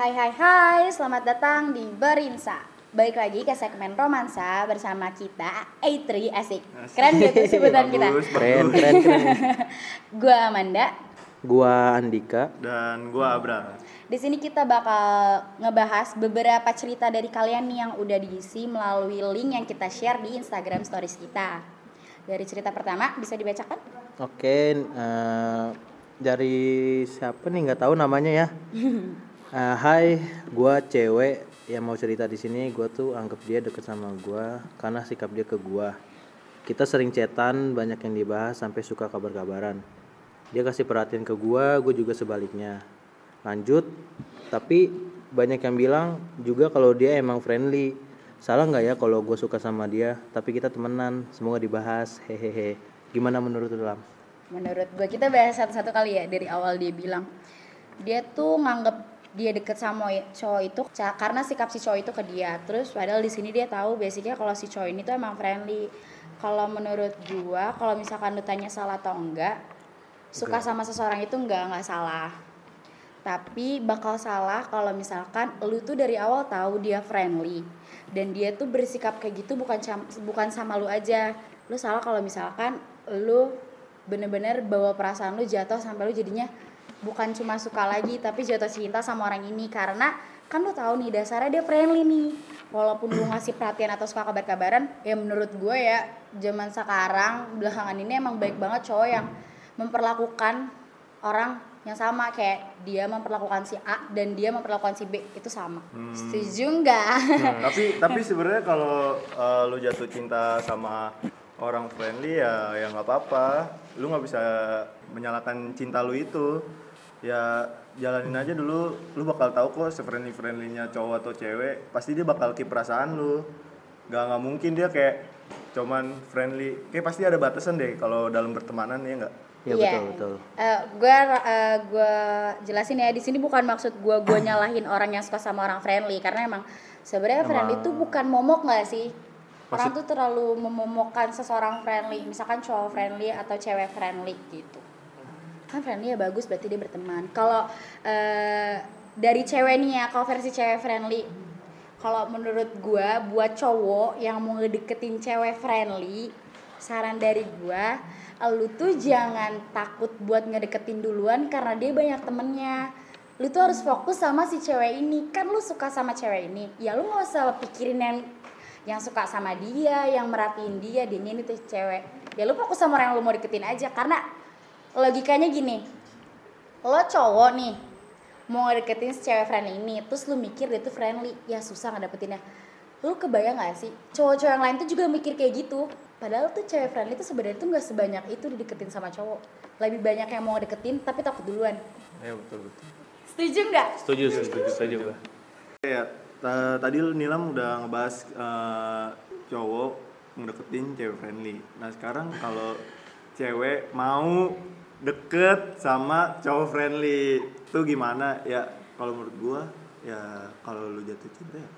Hai hai hai, selamat datang di Berinsa Balik lagi ke segmen romansa bersama kita A3 Asik Keren gitu sebutan kita Bagus, Keren, bagus. keren, keren. Gue Amanda Gua Andika. Dan gua Abra. Di sini kita bakal ngebahas beberapa cerita dari kalian nih yang udah diisi melalui link yang kita share di Instagram stories kita Dari cerita pertama, bisa dibacakan? Oke, eh, dari siapa nih nggak tahu namanya ya. Eh, hai, gua cewek yang mau cerita di sini. Gua tuh anggap dia deket sama gua karena sikap dia ke gua. Kita sering chatan, banyak yang dibahas sampai suka kabar-kabaran. Dia kasih perhatian ke gua, gue juga sebaliknya. Lanjut, tapi banyak yang bilang juga kalau dia emang friendly. Salah nggak ya kalau gue suka sama dia, tapi kita temenan. Semoga dibahas, hehehe. Gimana menurut lu? Menurut gue kita bahas satu-satu kali ya dari awal dia bilang dia tuh nganggep dia deket sama cowok itu karena sikap si cowok itu ke dia. Terus padahal di sini dia tahu basicnya kalau si cowok ini tuh emang friendly. Kalau menurut gua kalau misalkan lu tanya salah atau enggak, suka sama seseorang itu enggak enggak salah. Tapi bakal salah kalau misalkan lu tuh dari awal tahu dia friendly dan dia tuh bersikap kayak gitu bukan bukan sama lu aja. Lu salah kalau misalkan lu bener-bener bawa perasaan lu jatuh sampai lu jadinya bukan cuma suka lagi tapi jatuh cinta sama orang ini. Karena kan lu tahu nih dasarnya dia friendly nih. Walaupun lu ngasih perhatian atau suka kabar-kabaran ya menurut gue ya zaman sekarang belakangan ini emang baik banget cowok yang memperlakukan orang yang sama. Kayak dia memperlakukan si A dan dia memperlakukan si B itu sama. Setuju nggak? Tapi tapi sebenarnya kalau uh, lu jatuh cinta sama orang friendly ya ya nggak apa-apa. Lu nggak bisa menyalahkan cinta lu itu. Ya jalanin aja dulu. Lu bakal tahu kok sefriendly friendlynya cowok atau cewek. Pasti dia bakal keep perasaan lu. Gak nggak mungkin dia kayak cuman friendly. Kayak pasti ada batasan deh kalau dalam bertemanan ya nggak. Ya betul betul. gue gue jelasin ya di sini bukan maksud gue gue nyalahin orang yang suka sama orang friendly karena emang sebenarnya friendly itu bukan momok nggak sih orang tuh terlalu memomokkan seseorang friendly misalkan cowok friendly atau cewek friendly gitu kan friendly ya bagus berarti dia berteman. Kalau eh, dari cewek nih ya kalau versi cewek friendly kalau menurut gua buat cowok yang mau ngedeketin cewek friendly saran dari gua lu tuh jangan takut buat ngedeketin duluan karena dia banyak temennya. Lu tuh harus fokus sama si cewek ini. Kan lu suka sama cewek ini. Ya lu nggak usah pikirin yang yang suka sama dia yang merhatiin dia dia ini tuh cewek. Ya lu fokus sama orang yang lu mau deketin aja. Karena logikanya gini. Lo cowok nih mau ngedeketin si cewek friendly ini terus lu mikir dia tuh friendly ya susah ngedapetinnya. Lu kebayang gak sih? Cowok-cowok yang lain tuh juga mikir kayak gitu. Padahal tuh cewek friendly tuh sebenarnya tuh nggak sebanyak itu dideketin sama cowok. Lebih banyak yang mau deketin tapi takut duluan. Ya betul betul. setuju nggak? Setuju, setuju, setuju. Ya, ta- tadi lu Nilam udah ngebahas eh, cowok ngedeketin cewek friendly. Nah sekarang kalau cewek mau deket sama cowok friendly tuh gimana? Ya kalau menurut gua ya kalau lu jatuh cinta ya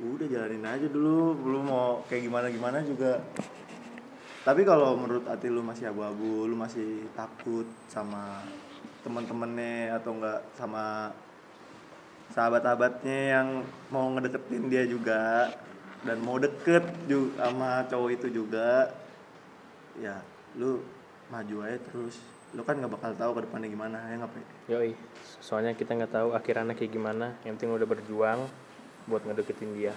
udah jalanin aja dulu. Lu mau kayak gimana gimana juga. Tapi kalau menurut hati lu masih abu-abu, lu masih takut sama teman-temannya atau enggak sama sahabat-sahabatnya yang mau ngedeketin dia juga dan mau deket juga sama cowok itu juga ya lu maju aja terus lu kan nggak bakal tahu ke depannya gimana ya nggak Pe? Yoi, soalnya kita nggak tahu akhirannya kayak gimana. Yang penting udah berjuang buat ngedeketin dia.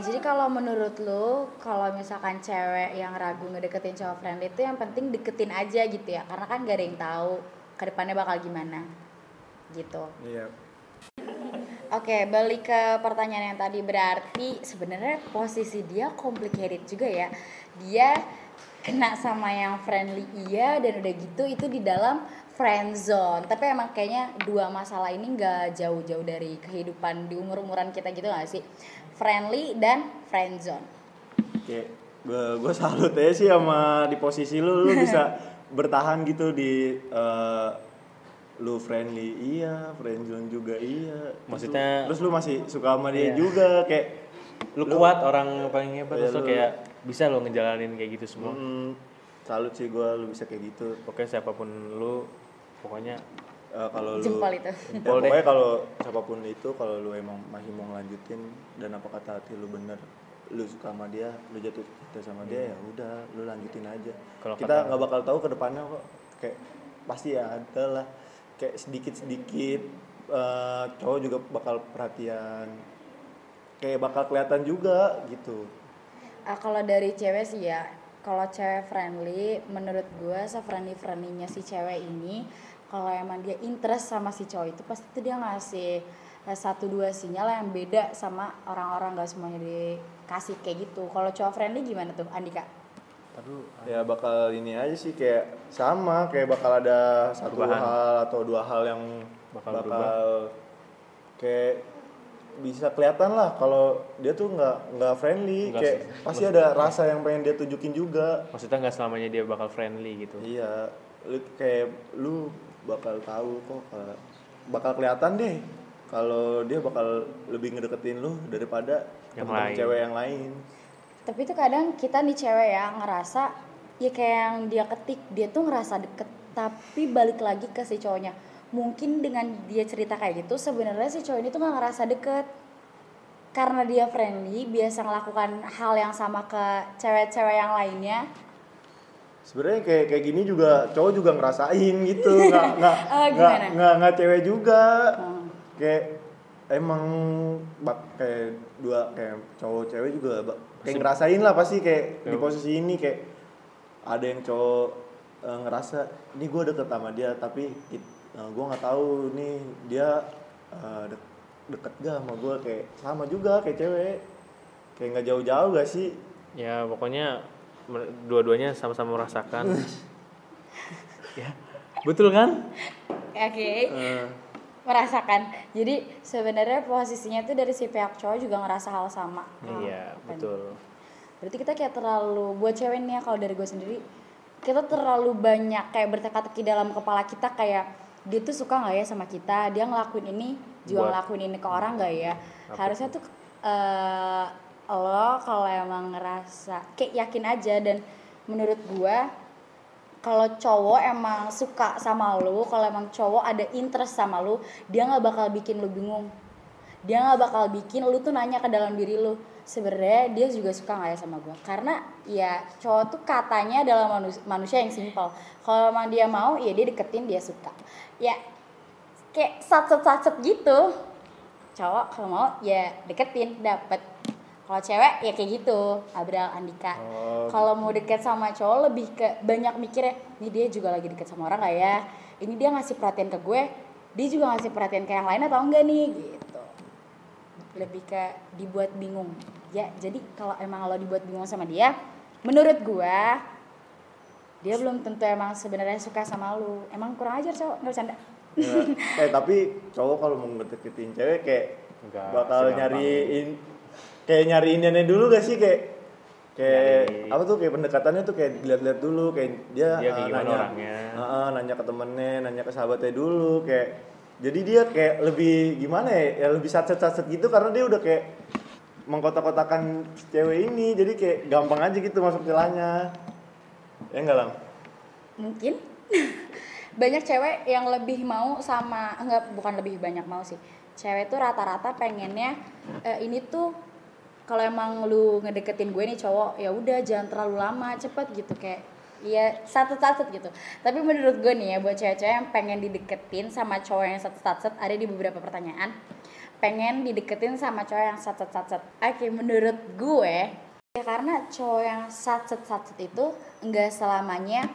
Jadi kalau menurut lu, kalau misalkan cewek yang ragu ngedeketin cowok friendly itu yang penting deketin aja gitu ya, karena kan gak ada yang tahu ke depannya bakal gimana, gitu. iya Oke, balik ke pertanyaan yang tadi berarti sebenarnya posisi dia complicated juga ya. Dia kena sama yang friendly iya dan udah gitu itu di dalam friend zone. Tapi emang kayaknya dua masalah ini nggak jauh-jauh dari kehidupan di umur-umuran kita gitu gak sih? Friendly dan friend zone. kayak gue gue salut aja sih sama di posisi lu lu bisa bertahan gitu di eh, lu friendly iya friendzone juga iya Terus Maksudnya- lu- terus lu masih suka sama dia Iya. juga kayak Lu, kuat orang paling hebat, Iya, terus lu lu- kayak bisa lo ngejalanin kayak gitu semua. mm, salut sih gue lu bisa kayak gitu. Pokoknya siapa pun lu, pokoknya eh, kalau lu Jempol itu. Ya, Jempol pokoknya kalau siapa pun itu kalau lu emang masih mau ngelanjutin dan apa kata hati lu bener lu suka sama dia lu jatuh cinta sama dia ya udah lu lanjutin aja. Kalau kita nggak bakal tahu ke depannya kok. Kayak pasti ya ada lah. Kayak sedikit sedikit cowok juga bakal perhatian kayak bakal kelihatan juga gitu Ah, kalau dari cewek sih ya, kalau cewek friendly, menurut gue se-friendly friendlynya si cewek ini, kalau emang dia interest sama si cowok itu pasti tuh dia ngasih eh, satu dua sinyal yang beda sama orang-orang gak semuanya dikasih kayak gitu. Kalau cowok friendly gimana tuh, Andika? Aduh, ya bakal ini aja sih kayak sama kayak bakal ada satu Perubahan. hal atau dua hal yang Bakal bakal, berubah. kayak bisa kelihatan lah kalau dia tuh nggak nggak friendly Nggak kayak pasti ada rasa yang pengen dia tunjukin juga maksudnya nggak selamanya dia bakal friendly gitu. iya lu kayak lu bakal tahu kok kalau- bakal kelihatan deh kalau dia bakal lebih ngedeketin lu daripada Yang lain. cewek yang lain Tapi itu kadang kita nih cewek ya ngerasa ya kayak yang dia ketik dia tuh ngerasa deket tapi balik lagi ke si cowoknya. Mungkin dengan dia cerita kayak gitu sebenarnya si cowok ini tuh nggak ngerasa deket karena dia friendly biasa ngelakukan hal yang sama ke cewek-cewek yang lainnya. sebenarnya kayak kayak gini juga cowok juga ngerasain gitu nggak nggak Ah, nggak gimana? nggak nggak cewek juga Hmm. kayak emang bak kayak dua kayak cowok cewek juga ba- kayak ngerasain lah pasti kayak di posisi ini kayak ada yang cowok eh, ngerasa ini gue deket sama dia tapi gue nggak tahu nih dia eh, dek- deket gak sama gue kayak sama juga kayak cewek kayak nggak jauh-jauh gak sih Ya pokoknya dua-duanya sama-sama merasakan. ya, betul kan? Oke. Eh, Merasakan. Jadi sebenarnya posisinya tuh dari si pihak cowok juga ngerasa hal sama. Iya, Kan. betul. Berarti kita kayak terlalu buat cewek nih ya kalau dari gue sendiri kita terlalu banyak kayak berteka-teki dalam kepala kita kayak dia tuh suka nggak ya sama kita? Dia ngelakuin ini juga Buat- ngelakuin ini ke orang nggak ya? Apa? Harusnya tuh eh lo kalau emang ngerasa kayak yakin aja dan menurut gua kalau cowok emang suka sama lu kalau emang cowok ada interest sama lu dia nggak bakal bikin lu bingung dia nggak bakal bikin lu tuh nanya ke dalam diri lu. Sebenarnya dia juga suka nggak ya sama gua? Karena ya cowok tuh katanya adalah manusia, manusia yang simpel. Kalau emang dia mau ya dia deketin dia suka. Ya kayak sacet sacet gitu. Cowok kalau mau ya deketin dapet. Kalau cewek ya kayak gitu Abral Andika. Oh, kalau mau deket sama cowok lebih ke banyak mikirnya ini dia juga lagi deket sama orang gak ya? Ini dia ngasih perhatian ke gue dia juga ngasih perhatian ke yang lain atau enggak nih? Gitu lebih ke dibuat bingung. Ya jadi kalau emang lo dibuat bingung sama dia menurut gue dia belum tentu emang sebenarnya suka sama lu. Emang kurang ajar cowok. Nggak bercanda. Ya, eh tapi cowok kalau mau ngedeketin cewek kayak Enggak bakal nyariin kayak nyariin ini dulu gak sih? Kayak kayak Nyari- apa tuh kayak pendekatannya tuh kayak dilihat-lihat dulu kayak dia, Dia gimana nanya orangnya. Heeh, nanya ke temennya nanya ke sahabatnya dulu kayak jadi dia kayak lebih gimana ya, ya lebih sacet-sacet gitu karena dia udah kayak mengkotak-kotakan cewek ini. Jadi kayak gampang aja gitu masuk celahnya. Ya enggak lang? Mungkin. Banyak cewek yang lebih mau sama enggak bukan lebih banyak mau sih. Cewek tuh rata-rata pengennya eh, ini tuh kalau emang lu ngedeketin gue nih cowok ya udah jangan terlalu lama cepet gitu kayak Iya satu-satu gitu. Tapi menurut gue nih ya buat cewek-cewek yang pengen dideketin sama cowok yang satu-satu ada di beberapa pertanyaan. Pengen dideketin sama cowok yang satu-satu. Oke, menurut gue ya karena cowok yang satu-satu itu enggak selamanya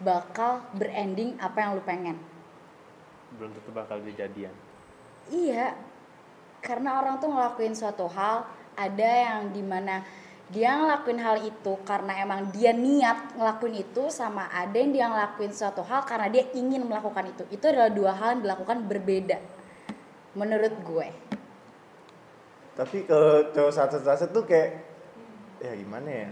bakal berending apa yang lu pengen. Belum tentu bakal dijadian. Iya, karena orang tuh ngelakuin suatu hal, ada yang di mana dia ngelakuin hal itu karena emang dia niat ngelakuin itu, sama ada yang dia ngelakuin suatu hal karena dia ingin melakukan itu. Itu adalah dua hal yang dilakukan berbeda, menurut gue. tapi kalau cowok sacet-sacet tuh kayak ya gimana ya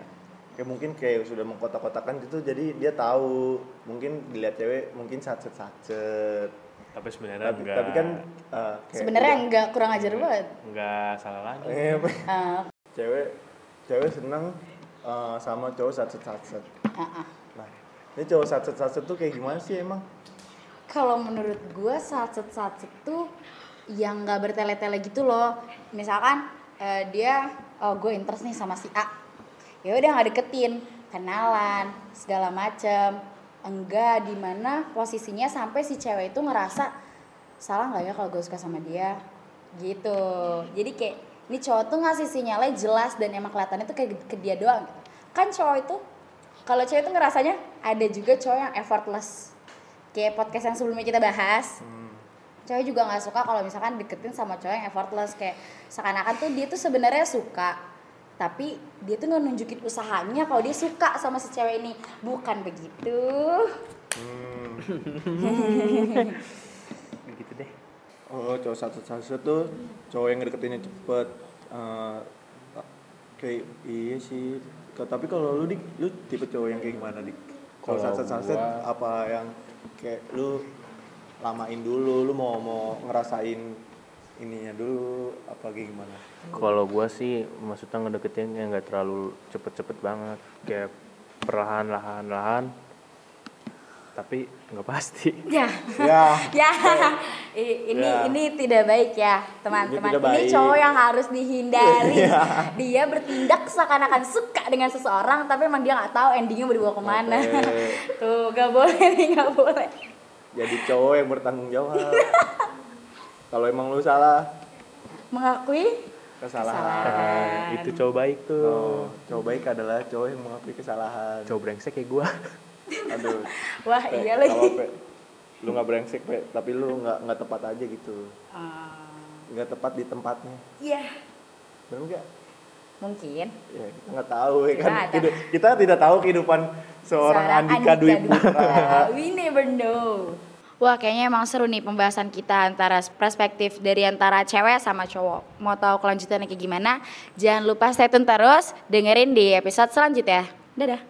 kayak mungkin kayak sudah mengkotak-kotakan gitu jadi dia tahu mungkin dilihat cewek mungkin sacet-sacet Tapi sebenarnya tapi, enggak. tapi kan kayak Sebenarnya enggak kurang ajar banget. enggak salah lagi. Uh, cewek cewek seneng eh, sama cowok sacet-sacet uh, uh. nah ini cowok sacet-sacet tuh kayak gimana sih emang? Kalau menurut gue satset satset tuh yang nggak bertele-tele gitu loh. Misalkan eh, dia oh gue interest nih sama si A. Ya udah nggak deketin kenalan segala macem. Enggak di mana posisinya sampai si cewek itu ngerasa salah nggak ya kalau gue suka sama dia? Gitu. Jadi kayak ini cowok tuh ngasih sinyalnya jelas dan emang kelihatannya tuh kayak ke dia doang gitu. kan cowok itu kalau cewek itu ngerasanya ada juga cowok yang effortless. Kayak podcast yang sebelumnya kita bahas. Cewek juga nggak suka kalau misalkan deketin sama cowok yang effortless. Kayak seakan-akan tuh dia tuh sebenarnya suka tapi dia tuh nggak nunjukin usahanya kalau dia suka sama si cewek ini. Bukan begitu. Gitu deh Oh, cowok satu satu tuh cowok yang ngedeketinnya cepet. Eh, kayak iya sih. Tapi kalau lu dik, lu tipe cowok yang kayak gimana dik? Kalau Kalau satu satu gua- apa yang kayak lu lamain dulu, lu mau mau ngerasain ininya dulu apa kayak gimana? kalau gua sih maksudnya ngedeketin yang nggak terlalu cepet-cepet banget kayak perlahan-lahan-lahan tapi nggak pasti ya ya, ya ini Ya. ini tidak baik ya teman-teman Ini ini cowok yang harus dihindari Iya. dia bertindak seakan-akan suka dengan seseorang tapi emang dia nggak tahu endingnya berdibawa ke mana Oke. tuh gak boleh nih gak boleh jadi cowok yang bertanggung jawab. kalau emang lu salah, mengakui kesalahan. Kesalahan. itu cowok baik tuh Oh, cowok baik adalah cowok yang mengakui kesalahan. cowok brengsek kayak gua Aduh. wah Pe, iya lagi Pe. Lu nggak brengsek, Pe, tapi lu nggak nggak tepat aja gitu. Ah, Nggak tepat di tempatnya. iya Benar nggak? mungkin Ya, kita nggak tahu ya Kita kan. Hidup- kita tidak tahu kehidupan seorang Andika Dwi Putra. we never know Wah kayaknya emang seru nih pembahasan kita antara perspektif dari antara cewek sama cowok Mau tahu kelanjutannya kayak gimana? Jangan lupa stay tune terus dengerin di episode selanjutnya Dadah